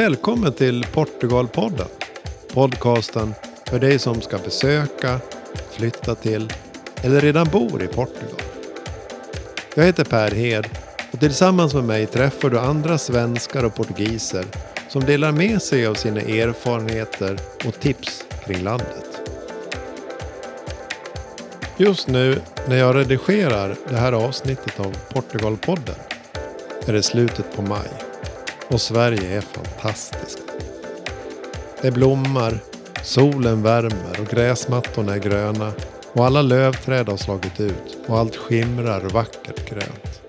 Välkommen till Portugalpodden. Podcasten för dig som ska besöka, flytta till eller redan bor i Portugal. Jag heter Per Hed och tillsammans med mig träffar du andra svenskar och portugiser som delar med sig av sina erfarenheter och tips kring landet. Just nu när jag redigerar det här avsnittet av Portugalpodden är det slutet på maj och Sverige är fantastiskt. Det blommar, solen värmer och gräsmattorna är gröna och alla lövträd har slagit ut och allt skimrar vackert grönt.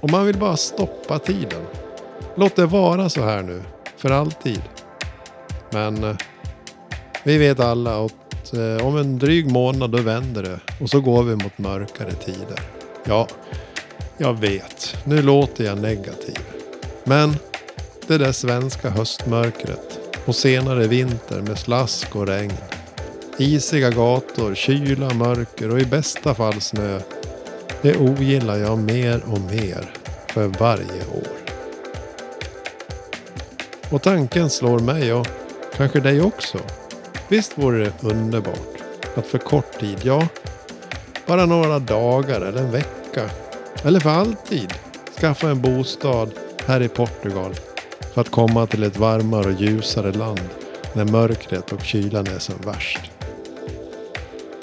Och man vill bara stoppa tiden. Låt det vara så här nu, för alltid. Men eh, vi vet alla att eh, om en dryg månad då vänder det och så går vi mot mörkare tider. Ja, jag vet. Nu låter jag negativ. Men det där svenska höstmörkret och senare vinter med slask och regn. Isiga gator, kyla, mörker och i bästa fall snö. Det ogillar jag mer och mer för varje år. Och tanken slår mig och kanske dig också. Visst vore det underbart att för kort tid, ja, bara några dagar eller en vecka eller för alltid skaffa en bostad här i Portugal för att komma till ett varmare och ljusare land när mörkret och kylan är som värst.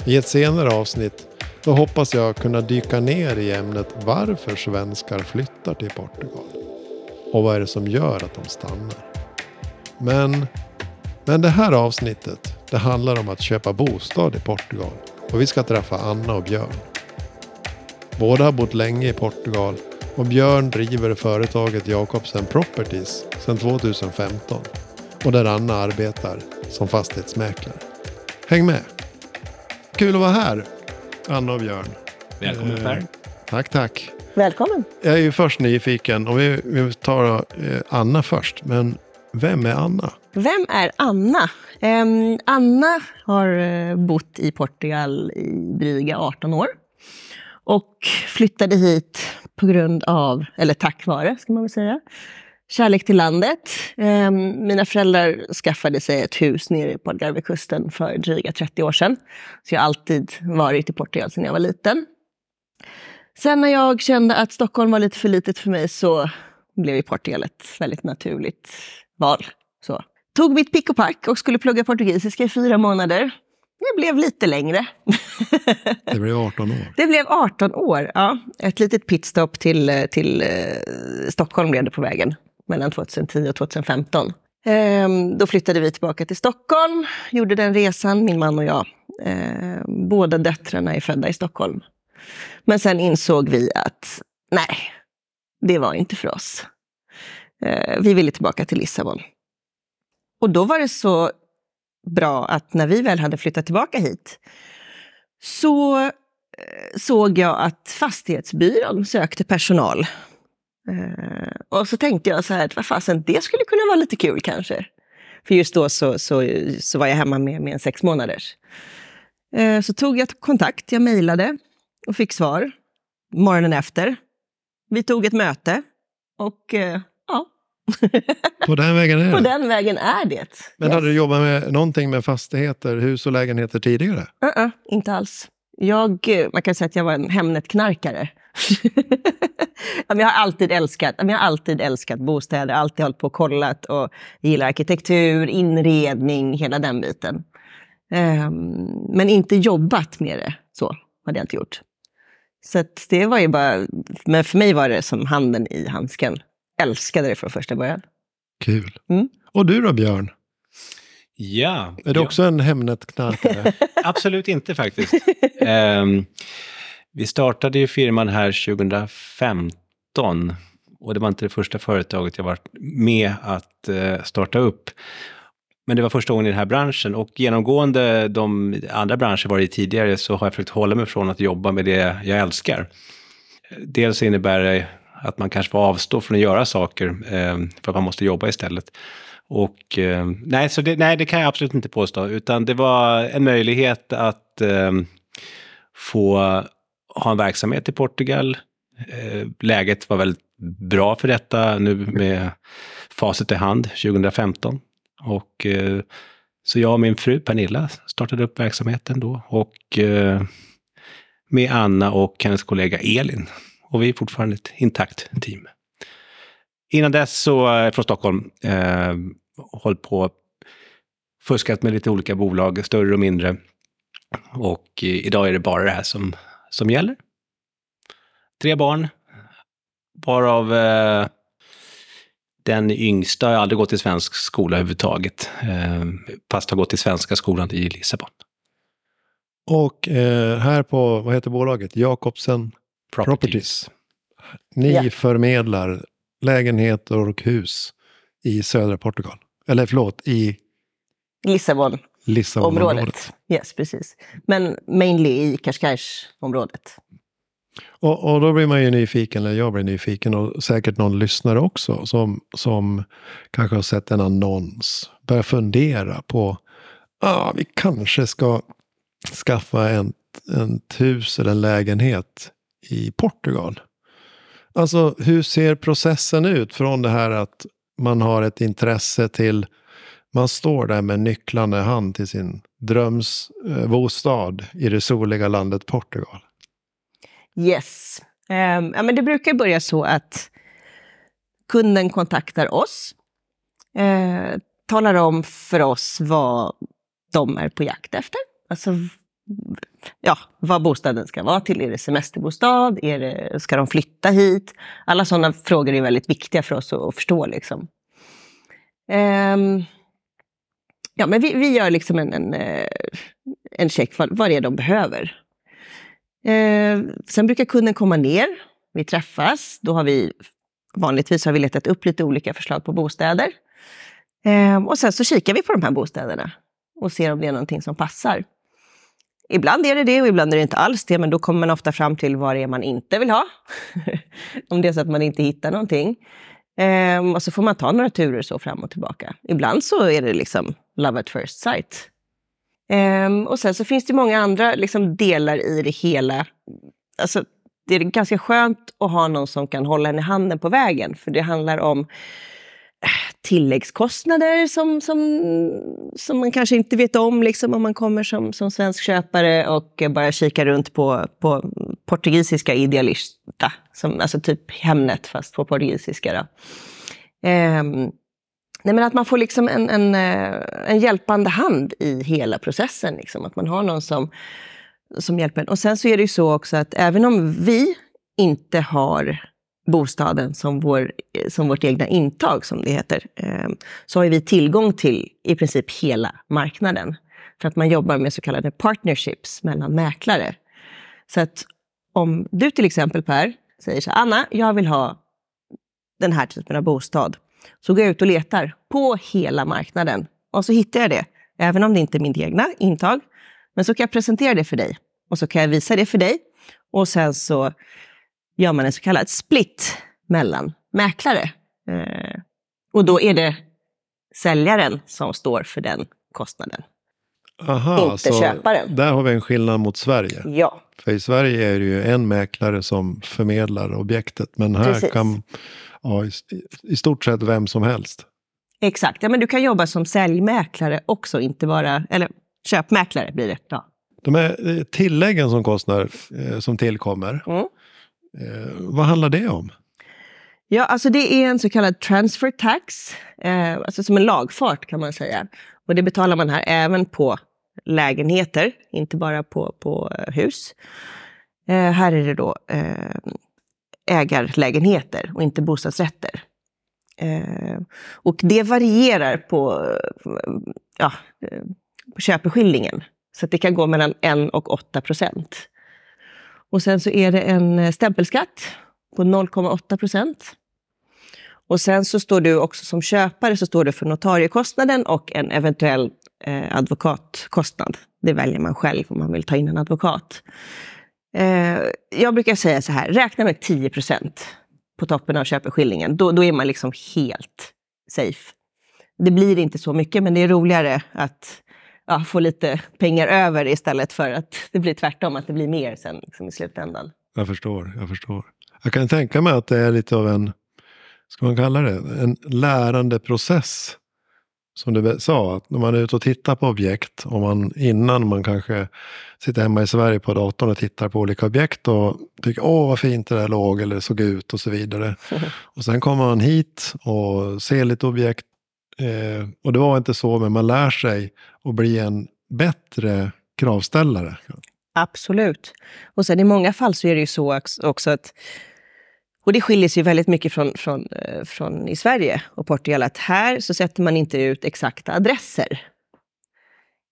I ett senare avsnitt då hoppas jag kunna dyka ner i ämnet varför svenskar flyttar till Portugal. Och vad är det som gör att de stannar. Men, men det här avsnittet det handlar om att köpa bostad i Portugal. Och vi ska träffa Anna och Björn. Båda har bott länge i Portugal och Björn driver företaget Jakobsen Properties sedan 2015. Och där Anna arbetar som fastighetsmäklare. Häng med! Kul att vara här, Anna och Björn. Välkommen Eh, Per. Tack, tack. Välkommen. Jag är ju först nyfiken och vi, vi tar eh, Anna först. Men vem är Anna? Vem är Anna? Ehm, Anna har eh, bott i Portugal i dryga 18 år. Och flyttade hit på grund av, eller tack vare ska man väl säga, kärlek till landet. Eh, mina föräldrar skaffade sig ett hus nere på Algarvekusten för dryga 30 år sedan. Så jag har alltid varit i Portugal sedan jag var liten. Sen när jag kände att Stockholm var lite för litet för mig så blev ju Portugal ett väldigt naturligt val. Så. Tog mitt pick och pack och skulle plugga portugisiska i fyra månader. Det blev lite längre. Det blev 18 år. Det blev 18 år. Ja. Ett litet pitstop till, till eh, Stockholm blev det på vägen mellan 2010 och 2015. Ehm, då flyttade vi tillbaka till Stockholm, gjorde den resan, min man och jag. Ehm, båda döttrarna är födda i Stockholm. Men sen insåg vi att nej, det var inte för oss. Ehm, vi ville tillbaka till Lissabon. Och då var det så bra att när vi väl hade flyttat tillbaka hit så eh, såg jag att fastighetsbyrån sökte personal. Eh, och så tänkte jag så här, att vad fasen, det skulle kunna vara lite kul kanske. För just då så, så, så var jag hemma med, med en sex månaders. Eh, så tog jag kontakt, jag mejlade och fick svar morgonen efter. Vi tog ett möte och ja, På den vägen är på det. den vägen är det. Men Yes. hade du jobbat med någonting med fastigheter, hus och lägenheter tidigare? Uh-uh, inte alls. Jag, eh, man kan säga att jag var en Hemnet-knarkare. Jag har alltid älskat, jag har alltid älskat bostäder, alltid hållit på och kollat och gillar arkitektur, inredning, hela den biten. Ehm, men inte jobbat med det, så hade jag inte gjort. Så det var ju bara, men för mig var det som handen i handsken. Älskade det från första början. Kul. Mm. Och du då Björn? Ja, Är du ja, också en Hemnet-knarkare? absolut inte faktiskt. Ehm, vi startade ju firman här 2015 och det var inte det första företaget jag var med att eh, starta upp. Men det var första gången i den här branschen och genomgående de andra branscher var i tidigare så har jag försökt hålla mig från att jobba med det jag älskar. Dels innebär det att man kanske får avstå från att göra saker eh, för att man måste jobba istället. Och eh, nej, så det, nej, det kan jag absolut inte påstå, utan det var en möjlighet att eh, få ha en verksamhet i Portugal. Eh, läget var väldigt bra för detta nu med facit i hand 2015. Och eh, så jag och min fru Pernilla startade upp verksamheten då och eh, med Anna och hennes kollega Elin. Och vi är fortfarande ett intakt team. Innan dess så, eh, från Stockholm, eh, hållit på fuskat med lite olika bolag, större och mindre. Och eh, idag är det bara det här som, som gäller. Tre barn, varav eh, den yngsta har aldrig gått i svensk skola överhuvudtaget. Eh, fast har gått i svenska skolan i Lissabon. Och eh, här på, vad heter bolaget? Jakobsen Properties. Properties. Ni Ja. förmedlar lägenheter och hus i södra Portugal. Eller förlåt, i Lissabon-området. Lissabon-området. Yes, precis. Men mainly i Cascais-området. Och, och då blir man ju nyfiken, eller jag blir nyfiken och säkert någon lyssnare också som, som kanske har sett en annons. Börjar fundera på, ah, vi kanske ska skaffa en, en hus eller en lägenhet i Portugal. Alltså hur ser processen ut från det här att man har ett intresse till man står där med nycklarna i hand till sin drömsbostad eh, i det soliga landet Portugal. Yes. Um, ja, men det brukar börja så att kunden kontaktar oss, eh, talar om för oss vad de är på jakt efter. Alltså, ja, vad bostaden ska vara till. Är det semesterbostad? Är det, ska de flytta hit? Alla sådana frågor är väldigt viktiga för oss att, att förstå. Liksom. Um, ja, men vi, vi gör liksom en, en, eh, en check vad, vad det är de behöver. Uh, sen brukar kunden komma ner, vi träffas. Då har vi, vanligtvis har vi letat upp lite olika förslag på bostäder. Um, och sen så kikar vi på de här bostäderna och ser om det är någonting som passar. Ibland är det det och ibland är det inte alls det, men då kommer man ofta fram till vad det är man inte vill ha. om det är så att man inte hittar någonting. Ehm, och så får man ta några turer så fram och tillbaka. Ibland så är det liksom love at first sight. Ehm, och sen så finns det många andra liksom, delar i det hela. Alltså, det är ganska skönt att ha någon som kan hålla en i handen på vägen. För det handlar om tilläggskostnader som, som, som man kanske inte vet om liksom, om man kommer som, som svensk köpare och bara kikar runt på, på portugisiska idealista. Som, alltså typ Hemnet fast på portugisiska. Då. Ehm, Nej, men att man får liksom en, en, eh, en hjälpande hand i hela processen. Liksom. Att man har någon som, som hjälper en. Och sen så är det ju så också att även om vi inte har bostaden som, vår, eh, som vårt egna intag, som det heter, ehm, så har vi tillgång till i princip hela marknaden. För att man jobbar med så kallade partnerships mellan mäklare. Så att om du till exempel Per säger så här, Anna, jag vill ha den här typen av bostad. Så går jag ut och letar på hela marknaden. Och så hittar jag det, även om det inte är mitt egna intag. Men så kan jag presentera det för dig. Och så kan jag visa det för dig. Och sen så gör man en så kallad split mellan mäklare. Eh, och då är det säljaren som står för den kostnaden. Aha, Inte köparen. Där har vi en skillnad mot Sverige. Ja, För i Sverige är det ju en mäklare som förmedlar objektet. Men här Precis. kan ja, i, i stort sett vem som helst. exakt. Ja, men du kan jobba som säljmäklare också, inte bara... Eller köpmäklare blir det. Ja. De här eh, tilläggen som kostnader eh, som tillkommer. Mm. Eh, vad handlar det om? Ja, alltså det är en så kallad transfer tax, eh, alltså som en lagfart kan man säga. Och det betalar man här även på lägenheter, inte bara på, på eh, hus. Eh, här är det då eh, ägarlägenheter och inte bostadsrätter. Eh, och det varierar på, eh, ja, eh, på köpeskillingen. Så att det kan gå mellan 1 och 8 procent. Och sen så är det en eh, stämpelskatt på 0,8 procent. Och sen så står du också som köpare så står du för notariekostnaden och en eventuell eh, advokatkostnad. Det väljer man själv om man vill ta in en advokat. Eh, jag brukar säga så här, räkna med 10 procent på toppen av köpeskillingen. Då, då är man liksom helt safe. Det blir inte så mycket, men det är roligare att ja, få lite pengar över istället för att det blir tvärtom, att det blir mer sen liksom, i slutändan. Jag förstår, jag förstår. Jag kan tänka mig att det är lite av en, ska man kalla det, en lärande process. Som du sa, att när man är ute och tittar på objekt, och man, innan man kanske sitter hemma i Sverige på datorn och tittar på olika objekt och tycker åh vad fint det där låg eller såg ut och så vidare. Och sen kommer man hit och ser lite objekt. Eh, och det var inte så, men man lär sig att bli en bättre kravställare. Absolut. Och sen i många fall så är det ju så också att och det skiljer sig väldigt mycket från, från, eh, från i Sverige och Portugal, att här så sätter man inte ut exakta adresser.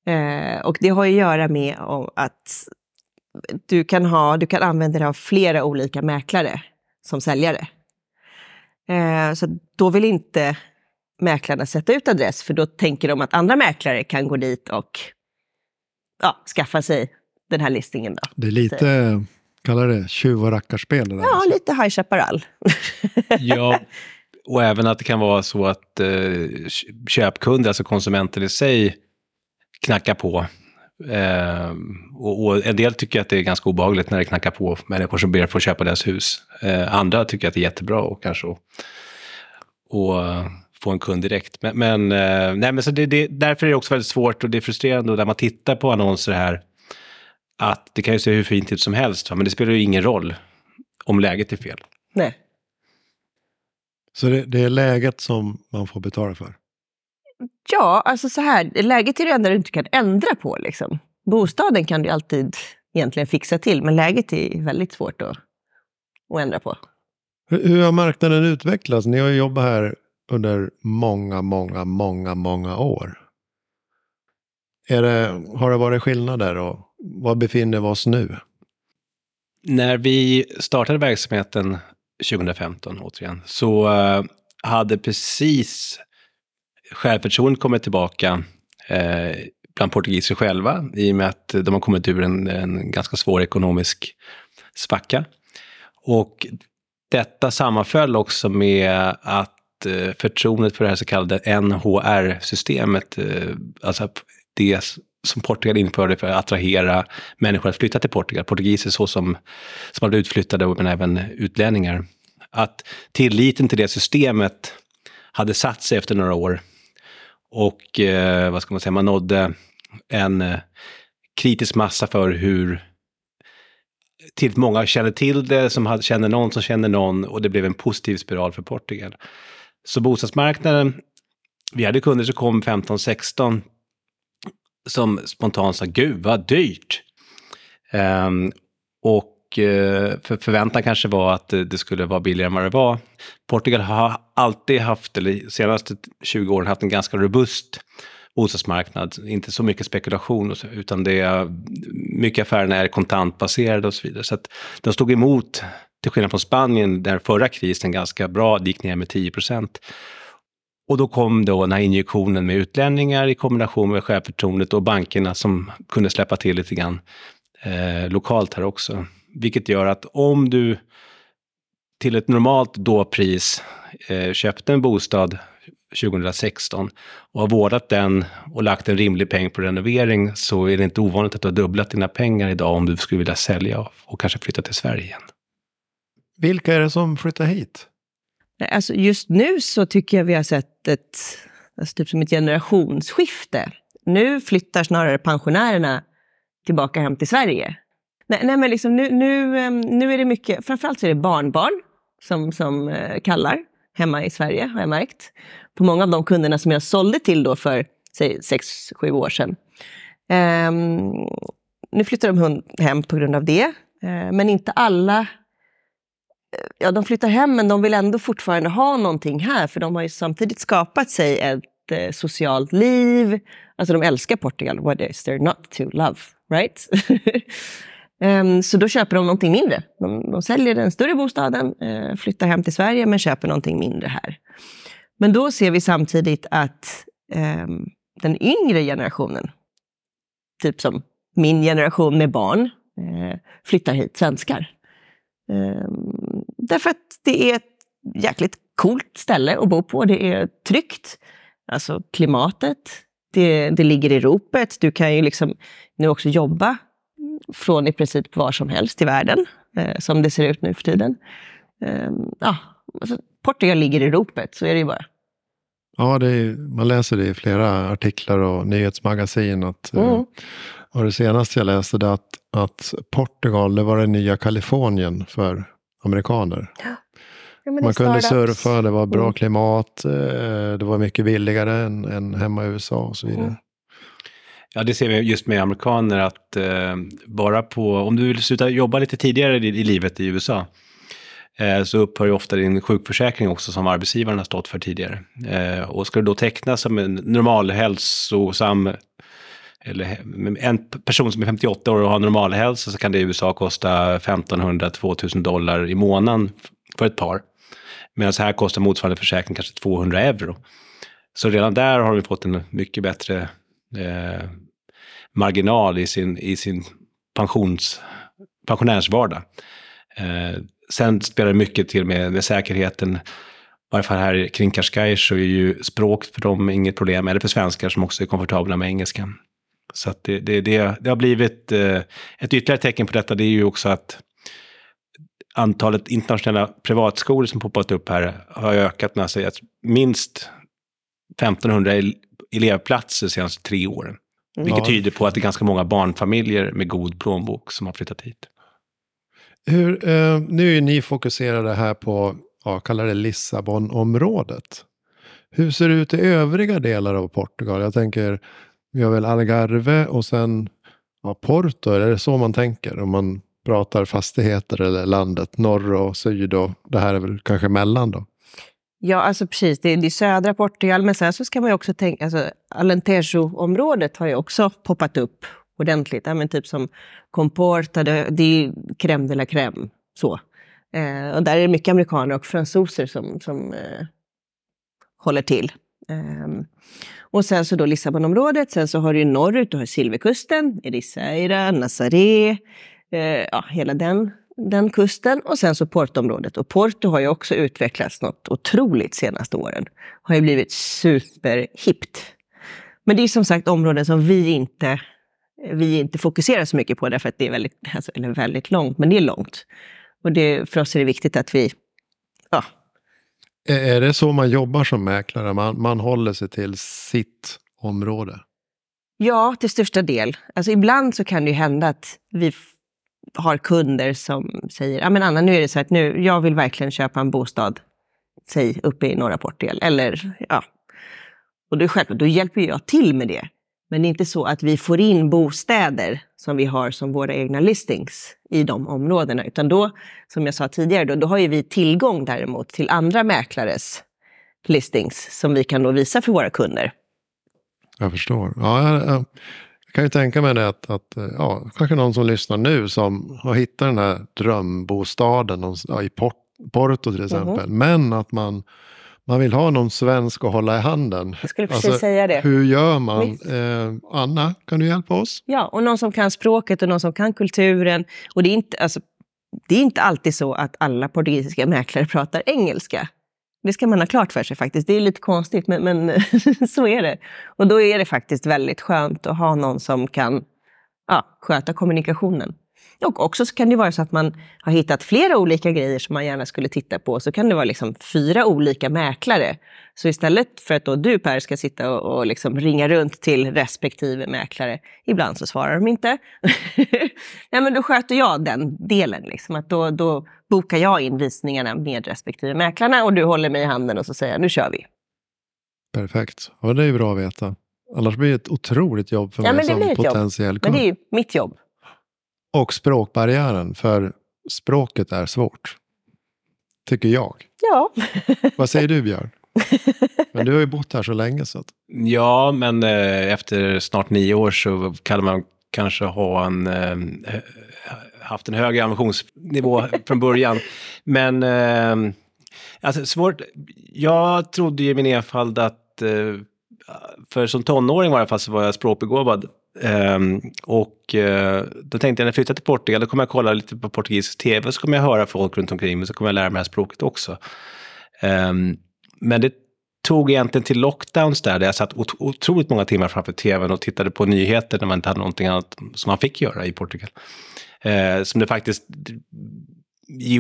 Eh, och det har att göra med att du kan, ha, du kan använda dig av flera olika mäklare som säljare. Eh, så då vill inte mäklarna sätta ut adress, för då tänker de att andra mäklare kan gå dit och ja, skaffa sig den här listingen. Då. Det är lite, kallar det tjuv och rackarspel? Ja, alltså. lite High Chaparral. ja, och även att det kan vara så att eh, köpkunder, alltså konsumenter i sig, knackar på. Eh, och, och, en del tycker att det är ganska obehagligt när det knackar på människor som ber att få köpa deras hus. Eh, andra tycker att det är jättebra och kanske och, och få en kund direkt. Men, men, eh, nej, men så det, det, därför är det också väldigt svårt och det är frustrerande när man tittar på annonser här att det kan ju se hur fint ut som helst, men det spelar ju ingen roll om läget är fel. Nej. Så det, det, är läget som man får betala för? Ja, alltså så här, läget är det enda du inte kan ändra på. Liksom. Bostaden kan du alltid egentligen fixa till, men läget är väldigt svårt att, att ändra på. Hur, hur har marknaden utvecklats? Ni har ju jobbat här under många, många, många, många år. Är det, har det varit skillnader och var befinner vi oss nu? När vi startade verksamheten 2015 återigen, så eh, hade precis självförtroendet kommit tillbaka eh, bland portugiser själva i och med att de har kommit ur en, en ganska svår ekonomisk svacka. Och detta sammanföll också med att Eh, förtroendet för det här så kallade NHR-systemet, eh, alltså det som Portugal införde för att attrahera människor att flytta till Portugal, portugiser så som, som hade utflyttade men även utlänningar. Att tilliten till det systemet hade satt sig efter några år. Och eh, vad ska man säga, man nådde en eh, kritisk massa för hur till många kände till det, som hade, kände någon som kände någon och det blev en positiv spiral för Portugal. Så bostadsmarknaden, vi hade kunder som kom 15-16 som spontant sa, gud vad dyrt. Um, och uh, för förväntan kanske var att det skulle vara billigare än vad det var. Portugal har alltid haft, eller de senaste 20 åren, haft en ganska robust bostadsmarknad. Inte så mycket spekulation, så, utan det är mycket affärerna är kontantbaserade och så vidare. Så att de stod emot, till skillnad från Spanien, där förra krisen ganska bra, det gick ner med 10 procent. Och då kom då den här injektionen med utlänningar i kombination med självförtroendet och bankerna som kunde släppa till lite grann eh, lokalt här också. Vilket gör att om du till ett normalt då-pris eh, köpte en bostad 2016 och har vårdat den och lagt en rimlig peng på renovering så är det inte ovanligt att du har dubblat dina pengar idag om du skulle vilja sälja och kanske flytta till Sverige igen. Vilka är det som flyttar hit? Alltså just nu så tycker jag vi har sett ett, alltså typ som ett generationsskifte. Nu flyttar snarare pensionärerna tillbaka hem till Sverige. Nej, nej men liksom nu, nu, ehm, nu är det mycket, framförallt så är det barnbarn som, som eh, kallar hemma i Sverige, har jag märkt. På många av de kunderna som jag sålde till då för, säg, sex, sju år sedan. Um, nu flyttar de hem på grund av det. Uh, men inte alla ja, de flyttar hem men de vill ändå fortfarande ha någonting här för de har ju samtidigt skapat sig ett eh, socialt liv. Alltså de älskar Portugal. What is there not to love? Right? um, så då köper de någonting mindre. De, de säljer den större bostaden, eh, flyttar hem till Sverige men köper någonting mindre här. Men då ser vi samtidigt att eh, den yngre generationen, typ som min generation med barn, eh, flyttar hit, svenskar. Ehm, Därför att det är ett jäkligt coolt ställe att bo på. Det är tryggt. Alltså klimatet, det, det ligger i ropet. Du kan ju liksom nu också jobba från i princip var som helst i världen, eh, som det ser ut nu för tiden. Ehm, ja, alltså, Portugal ligger i ropet, så är det ju bara. Ja, är, man läser det i flera artiklar och nyhetsmagasin. Att, Mm. eh, och det senaste jag läste det att, att Portugal det var det nya Kalifornien för amerikaner. Ja, men det Man kunde surfa, det var bra Mm. klimat, eh, det var mycket billigare än, än hemma i USA och så vidare. Mm. Ja, det ser vi just med amerikaner att eh, bara på, om du vill sluta jobba lite tidigare i, i livet i USA, eh, så upphör ju ofta din sjukförsäkring också som arbetsgivaren har stått för tidigare. Eh, och ska du då teckna som en normal hälsosam, eller en person som är 58 år och har normal hälsa så kan det i USA kosta 1500-2000 dollar i månaden för ett par. Medan här kostar motsvarande försäkring kanske 200 euro. Så redan där har vi fått en mycket bättre eh, marginal i sin, i sin pensions, pensionärsvardag. Eh, sen spelar det mycket till med, med säkerheten. I varje fall här kring Qashqai så är ju språk för dem inget problem, eller för svenskar som också är komfortabla med engelska. Så att det, det, det, det har blivit eh, ett ytterligare tecken på detta, det är ju också att antalet internationella privatskolor som poppat upp här har ökat med alltså, minst 1500 el- elevplatser de senaste tre åren. Vilket Ja. tyder på att det är ganska många barnfamiljer med god plånbok som har flyttat hit. Hur, eh, nu är ni fokuserade här på, ja, kallar det Lissabonområdet. Hur ser det ut i övriga delar av Portugal? Jag tänker, vi har väl Algarve och sen ja, Porto, är det så man tänker? Om man pratar fastigheter eller landet, norr och syd och det här är väl kanske mellan då? Ja, alltså precis. Det är, det är södra Portugal, men sen så ska man ju också tänka... Alltså, Alentejo-området har ju också poppat upp ordentligt. Ja, men typ som Comporta, det, det är ju crème de la crème. Så. Eh, och där är det mycket amerikaner och fransoser som, som eh, håller till. Um, och sen så då Lissabonområdet, sen så har du norrut, du har Silverkusten, Ericeira, Nazaré, uh, eh, ja, hela den, den kusten. Och sen så portområdet. Och Porto har ju också utvecklats något otroligt senaste åren. Har ju blivit superhippt. Men det är som sagt områden som vi inte, vi inte fokuserar så mycket på därför att det är väldigt, alltså, eller väldigt långt, men det är långt. Och det, för oss är det viktigt att vi ja, är, det så man jobbar som mäklare? Man, man håller sig till sitt område? Ja, till största del. Alltså ibland så kan det ju hända att vi har kunder som säger, ah, men Anna, nu är det så att nu, jag vill verkligen köpa en bostad, säg uppe i norra Portugal, eller ja. Och då, själv, då hjälper jag till med det. Men det är inte så att vi får in bostäder som vi har som våra egna listings i de områdena, utan då, som jag sa tidigare, då, då har ju vi tillgång däremot till andra mäklares listings som vi kan då visa för våra kunder. Jag förstår. Ja, jag, jag, kan ju tänka mig det att, att eh, ja, kanske någon som lyssnar nu som har hittat den här drömbostaden ja, i Port, Porto till exempel. Men att man, man vill ha någon svensk att hålla i handen. Jag skulle precis Alltså, säga det. Hur gör man? Eh, Anna, kan du hjälpa oss? Ja, och någon som kan språket och någon som kan kulturen. Och det är inte, alltså, det är inte alltid så att alla portugisiska mäklare pratar engelska. Det ska man ha klart för sig faktiskt. Det är lite konstigt, men, men så är det. Och då är det faktiskt väldigt skönt att ha någon som kan ja, sköta kommunikationen. Och också så kan det vara så att man har hittat flera olika grejer som man gärna skulle titta på. Så kan det vara liksom fyra olika mäklare. Så istället för att då du Per ska sitta och, och liksom ringa runt till respektive mäklare, ibland så svarar de inte. Nej, men då sköter jag den delen. Liksom. Att då, då bokar jag in visningarna med respektive mäklarna och du håller mig i handen och så säger jag, nu kör vi. Perfekt. Ja, det är ju bra att veta. Annars blir det ett otroligt jobb för Ja, mig men som potentiell Men kund. det är ju mitt jobb. Och språkbarriären, för språket är svårt. Tycker jag. Ja. Vad säger du Björn? Men du har ju bott här så länge så att... Ja, men eh, efter snart nio år så kan man kanske ha en, eh, haft en högre ambitionsnivå från början. Men eh, alltså, svårt. Jag trodde ju i min enfald att, eh, för som tonåring i alla fall så var jag språkbegåvad. Um, och uh, då tänkte jag när jag flyttade till Portugal, då kommer jag kolla lite på portugisisk tv, så kommer jag höra folk runt omkring mig, så kommer jag lära mig det här språket också. Um, men det tog egentligen till lockdowns där, där jag satt ot- otroligt många timmar framför tvn och tittade på nyheter när man inte hade någonting annat som man fick göra i Portugal. Uh, som det faktiskt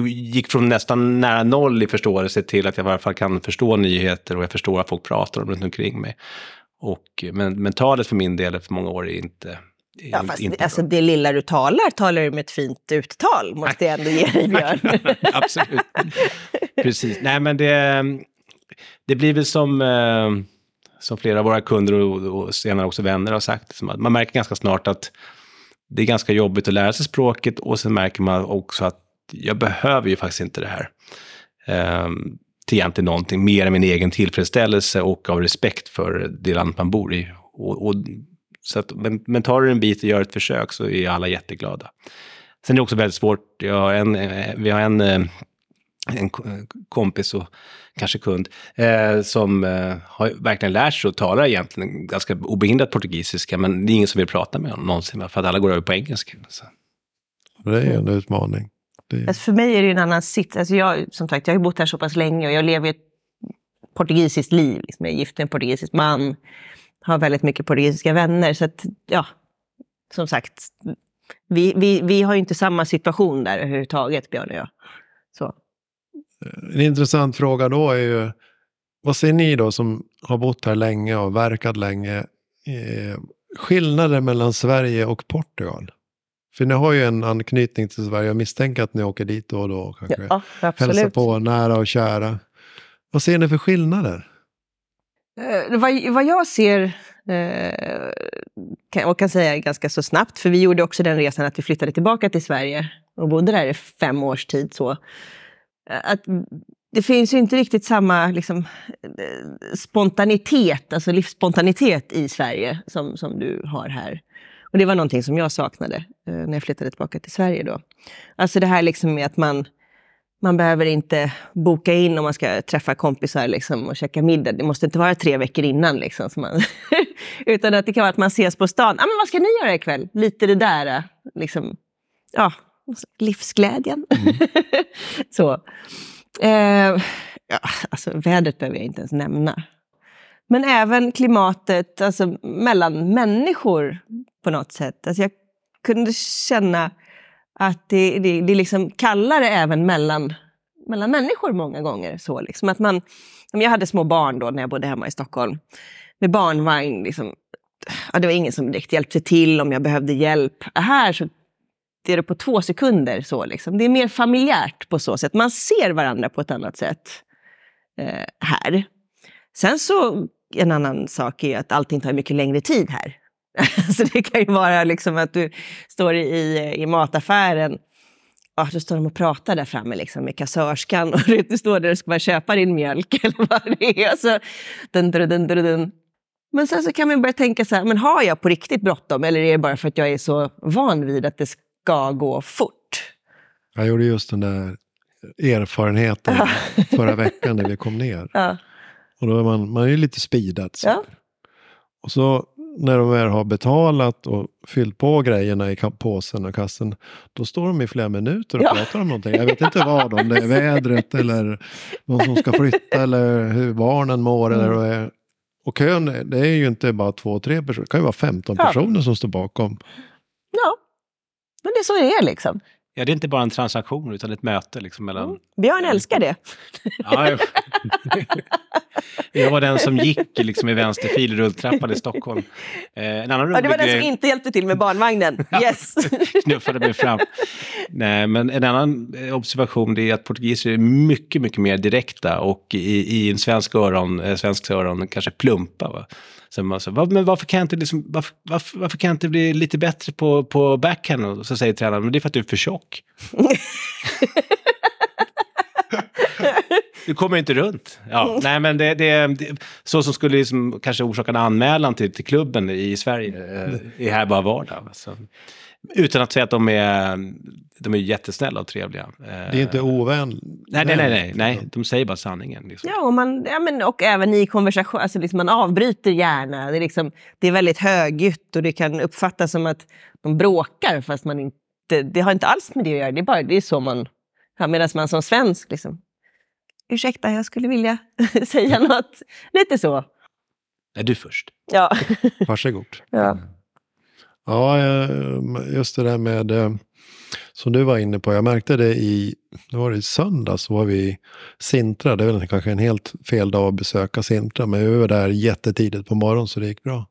gick från nästan nära noll i förståelse till att jag i alla fall kan förstå nyheter och jag förstår att folk pratar om runt omkring mig. Och, men, men talet för min del för många år är inte Ja, fast inte alltså, det lilla du talar talar du med ett fint uttal, måste jag ändå ge dig Björn. Absolut. Precis. Nej, men det, det blir väl som, eh, som flera av våra kunder och, och senare också vänner har sagt. Man märker ganska snart att det är ganska jobbigt att lära sig språket och sen märker man också att jag behöver ju faktiskt inte det här. Till egentligen någonting mer än min egen tillfredsställelse och av respekt för det land man bor i. Och, och så att, men, men tar du en bit och gör ett försök så är alla jätteglada. Sen är det också väldigt svårt, jag har en, eh, vi har en, eh, en kompis och kanske kund, eh, som eh, har verkligen lärt sig att tala egentligen ganska obehindrat portugisiska, men det är ingen som vill prata med honom någonsin, för att alla går över på engelska. Så. Det är en utmaning. Är... Alltså för mig är det en annan sitt. Alltså jag, som sagt, jag har bott här så pass länge och jag lever ett portugisiskt liv. Liksom. Jag är gift med en portugisisk man, har väldigt mycket portugisiska vänner. Så att, ja, som sagt, vi, vi, vi har ju inte samma situation där överhuvudtaget, Björn och jag. Så. En intressant fråga då är ju, vad ser ni då som har bott här länge och verkat länge, eh, skillnader mellan Sverige och Portugal? För ni har ju en anknytning till Sverige. Jag misstänker att ni åker dit då och då. Kanske. Ja, absolut. Hälsa på nära och kära. Vad ser ni för skillnader? Eh, vad, vad jag ser, eh, kan, och kan säga ganska så snabbt, för vi gjorde också den resan att vi flyttade tillbaka till Sverige och bodde där i fem års tid. Så, eh, att det finns ju inte riktigt samma liksom, eh, spontanitet, alltså livsspontanitet i Sverige som, som du har här. Och det var någonting som jag saknade eh, när jag flyttade tillbaka till Sverige då. Alltså det här liksom med att man, man behöver inte boka in om man ska träffa kompisar liksom, och käka middag. Det måste inte vara tre veckor innan. Liksom, man, utan att det kan vara att man ses på stan. Ah, men vad ska ni göra ikväll? Lite det där, liksom, ja, livsglädjen. Mm. så. Eh, ja, alltså, vädret behöver jag inte ens nämna. Men även klimatet alltså, mellan människor på något sätt. Alltså, jag kunde känna att det, det, det är liksom kallare även mellan, mellan människor många gånger. Så liksom. att man, jag hade små barn då när jag bodde hemma i Stockholm. Med barnvagn. Liksom, ja, det var ingen som direkt hjälpte till om jag behövde hjälp. Här så det är det på två sekunder. Så liksom. Det är mer familjärt på så sätt. Man ser varandra på ett annat sätt eh, här. Sen så, en annan sak är att allting tar mycket längre tid här. så det kan ju vara liksom att du står i, i mataffären ja, då står de och pratar där framme liksom, med kassörskan och du står där och ska bara köpa din mjölk eller vad det är. Så, dun, dun, dun, dun, Men sen så kan man börja tänka så här, men har jag på riktigt bråttom eller är det bara för att jag är så van vid att det ska gå fort? Jag gjorde just den där erfarenheten förra veckan när vi kom ner. Ja. Och då är man, man är lite speedad. Ja. Och så när de väl har betalat och fyllt på grejerna i påsen och kassen, då står de i flera minuter och ja. pratar om någonting. Jag vet inte vad, om det är vädret eller någon som ska flytta eller hur barnen mår. Mm. Eller, och kön, det är ju inte bara två, tre personer, det kan ju vara 15 ja. personer som står bakom. Ja, men det är så det är liksom. Ja, det är inte bara en transaktion utan ett möte liksom mellan... Mm. Björn älskar det. Ja, jag... jag var den som gick liksom i vänsterfil rulltrappan i Stockholm. Eh, en annan ja, det var den som inte hjälpte till med barnvagnen. Yes! knuffade mig fram. Nej, men en annan observation är att portugiser är mycket, mycket mer direkta och i, i en svensk öron, eh, svensk öron kanske plumpa. Va? Så man så, men varför kan jag inte, liksom, varför, varför, varför, kan inte bli lite bättre på, på backhand? Och så säger tränaren, men det är för att du är för tjock. du kommer inte runt. Ja, nej, men det, det, det så som skulle liksom kanske orsaka en anmälan till, till klubben i Sverige eh, är här bara vardag. Så. Utan att säga att de är, de är jättesnälla och trevliga. Det är inte ovänligt. Nej, nej, nej, nej, nej, de säger bara sanningen. Liksom. Ja, och, man, ja men, och även i konversation, alltså liksom man avbryter gärna. Det är, liksom, det är väldigt högljutt och det kan uppfattas som att de bråkar fast man inte... Det har inte alls med det att göra, det är bara det är så man... Ja, Medan man som svensk liksom... Ursäkta, jag skulle vilja säga något. Lite så. Är du först? Ja. Varsågod. ja. Ja, just det där med... Eh, som du var inne på. Jag märkte det i, det var i söndags, så var vi i Sintra. Det är väl kanske en helt fel dag att besöka Sintra, men vi var där jättetidigt på morgonen så det gick bra.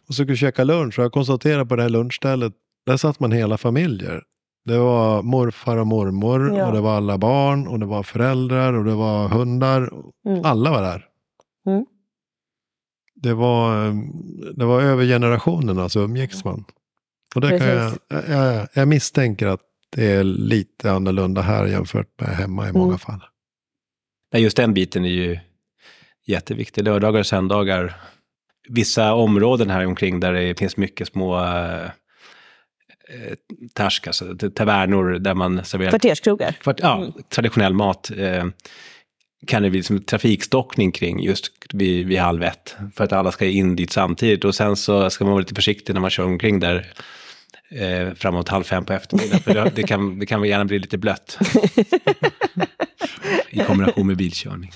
Och så skulle vi käka lunch och jag konstaterade på det här lunchstället, där satt man hela familjer. Det var morfar och mormor Ja. och det var alla barn och det var föräldrar och det var hundar. Mm. Alla var där. Mm. Det, var, det var över generationerna så umgicks man. Och det kan jag, jag, jag misstänker att det är lite annorlunda här jämfört med hemma i många Mm. fall. Nej, just den biten är ju jätteviktig. Lördagar och söndagar. Vissa områden här omkring där det finns mycket små eh, eh, task, alltså tavernor där man serverar Kvarterskrogar. kvart, ja, Mm. traditionell mat. Eh, kan det bli som trafikstockning kring just vid, vid halv ett. För att alla ska in dit samtidigt. Och sen så ska man vara lite försiktig när man kör omkring där eh, framåt halv fem på eftermiddagen. För det, det, kan, det kan gärna bli lite blött. I kombination med bilkörning.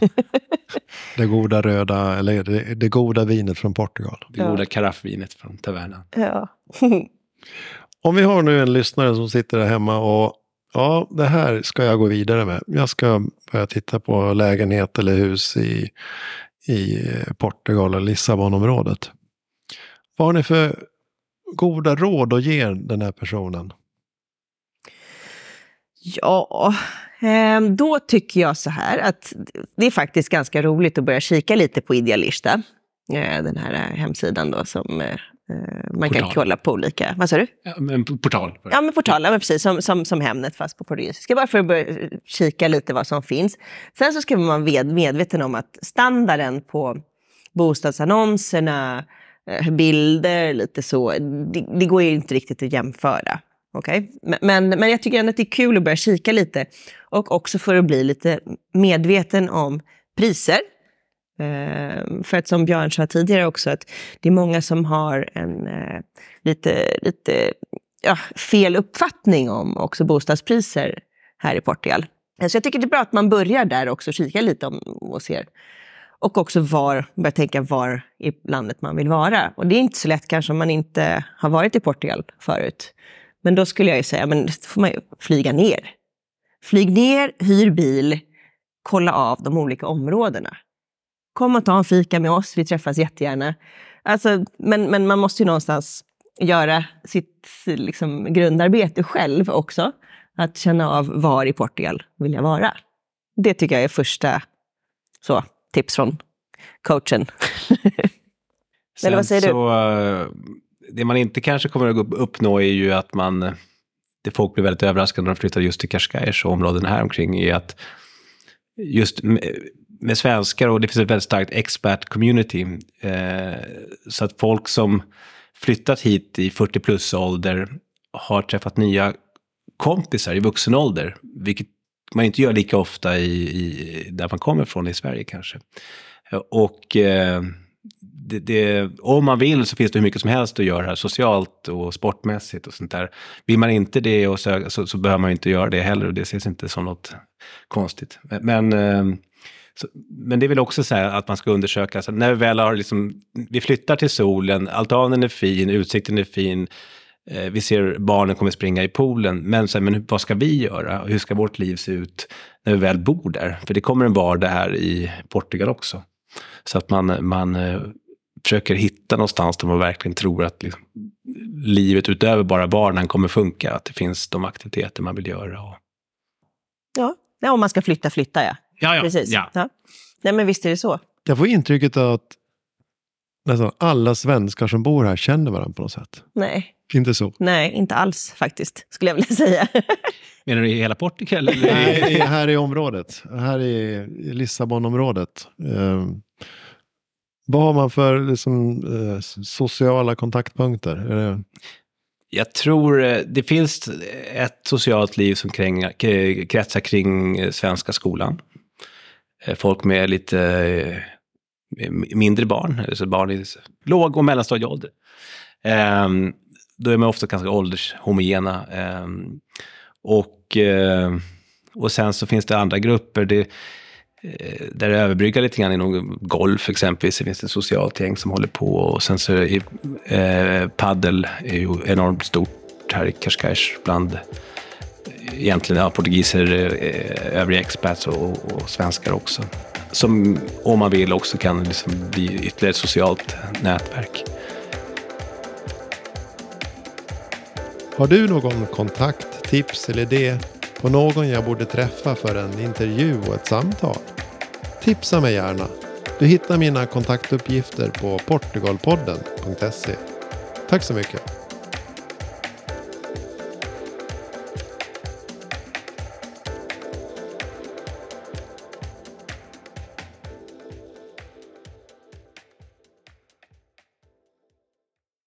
Det goda röda, eller det, det goda vinet från Portugal. Det goda karaffvinet från tavernan. Ja. Om vi har nu en lyssnare som sitter där hemma och ja, det här ska jag gå vidare med. Jag ska börja titta på lägenhet eller hus i, i eh, Portugal och Lissabonområdet. Vad har ni för goda råd att ge den här personen? Ja, ehm, då tycker jag så här att det är faktiskt ganska roligt att börja kika lite på Idealista. Eh, den här eh, hemsidan då som eh, man kan Portal. kolla på olika, vad sa du? Ja, men portal. Ja, men portal, ja, men precis, som, som, som Hemnet fast på portugisiska. Bara för att börja eh, kika lite vad som finns. Sen så ska man vara med, medveten om att standarden på bostadsannonserna, eh, bilder, lite så, det, det går ju inte riktigt att jämföra. Men, men, men jag tycker ändå att det är kul att börja kika lite. Och också för att bli lite medveten om priser. Eh, för att som Björn sa tidigare också, att det är många som har en eh, lite, lite ja, fel uppfattning om också bostadspriser här i Portugal. Så jag tycker det är bra att man börjar där också, kika lite om, och ser. Och också var, börja tänka var i landet man vill vara. Och det är inte så lätt kanske om man inte har varit i Portugal förut. Men då skulle jag ju säga, men då får man ju flyga ner. Flyg ner, hyr bil, kolla av de olika områdena. Kom och ta en fika med oss, vi träffas jättegärna. Alltså, men, men man måste ju någonstans göra sitt liksom, grundarbete själv också. Att känna av var i Portugal vill jag vara. Det tycker jag är första så, tips från coachen. Eller vad Sen säger du? så, eh, det man inte kanske kommer att uppnå är ju att man, eh, det folk blir väldigt överraskade när de flyttar just till Cascais och områden här omkring, är att just med, svenskar, och det finns ett väldigt starkt expat community, eh, så att folk som flyttat hit i 40 plus ålder har träffat nya kompisar i vuxen ålder, vilket man inte gör lika ofta i, i, där man kommer från i Sverige kanske. Och eh, det, det, om man vill så finns det hur mycket som helst att göra här, socialt och sportmässigt och sånt där. Vill man inte det och så, så, så behöver man inte göra det heller och det ses inte som något konstigt. Men, men, eh, så, men det är väl också så här att man ska undersöka, så när vi väl har liksom, vi flyttar till solen, altanen är fin, utsikten är fin, eh, vi ser barnen kommer springa i poolen, men, så här, men vad ska vi göra? Hur ska vårt liv se ut när vi väl bor där? För det kommer en vardag här i Portugal också. Så att man, man eh, försöker hitta någonstans där man verkligen tror att liksom, livet utöver bara vardagen kommer funka. Att det finns de aktiviteter man vill göra. Och... Ja. ja, om man ska flytta, flytta ja. Ja, ja. Precis. ja. Ja. Nej, men visst är det så. Jag får intrycket att nästan alla svenskar som bor här känner varandra på något sätt. Nej, Inte så? nej, inte alls faktiskt, skulle jag vilja säga. Menar du i hela Portugal? Eller? Nej, här i området. Här i, Lissabonområdet. Eh, vad har man för liksom, eh, sociala kontaktpunkter? Är det, Jag tror eh, det finns ett socialt liv som kring, kretsar kring eh, svenska skolan. Eh, folk med lite eh, mindre barn, alltså barn i låg och mellanstadieålder. Ehm, då är man ofta ganska åldershomogena. Ehm, och, eh, och sen så finns det andra grupper. Det, där det överbryggar lite grann inom golf exempelvis. Det finns ett socialt gäng som håller på. Och sen så är eh, paddel är ju enormt stort här i Cascais bland egentligen ja, portugiser, eh, övriga expats och, och svenskar också. Som om man vill också kan liksom bli ytterligare ett socialt nätverk. Har du någon kontakt, tips eller idé på någon jag borde träffa för en intervju och ett samtal? Tipsa mig gärna. Du hittar mina kontaktuppgifter på portugalpodden.se. Tack så mycket.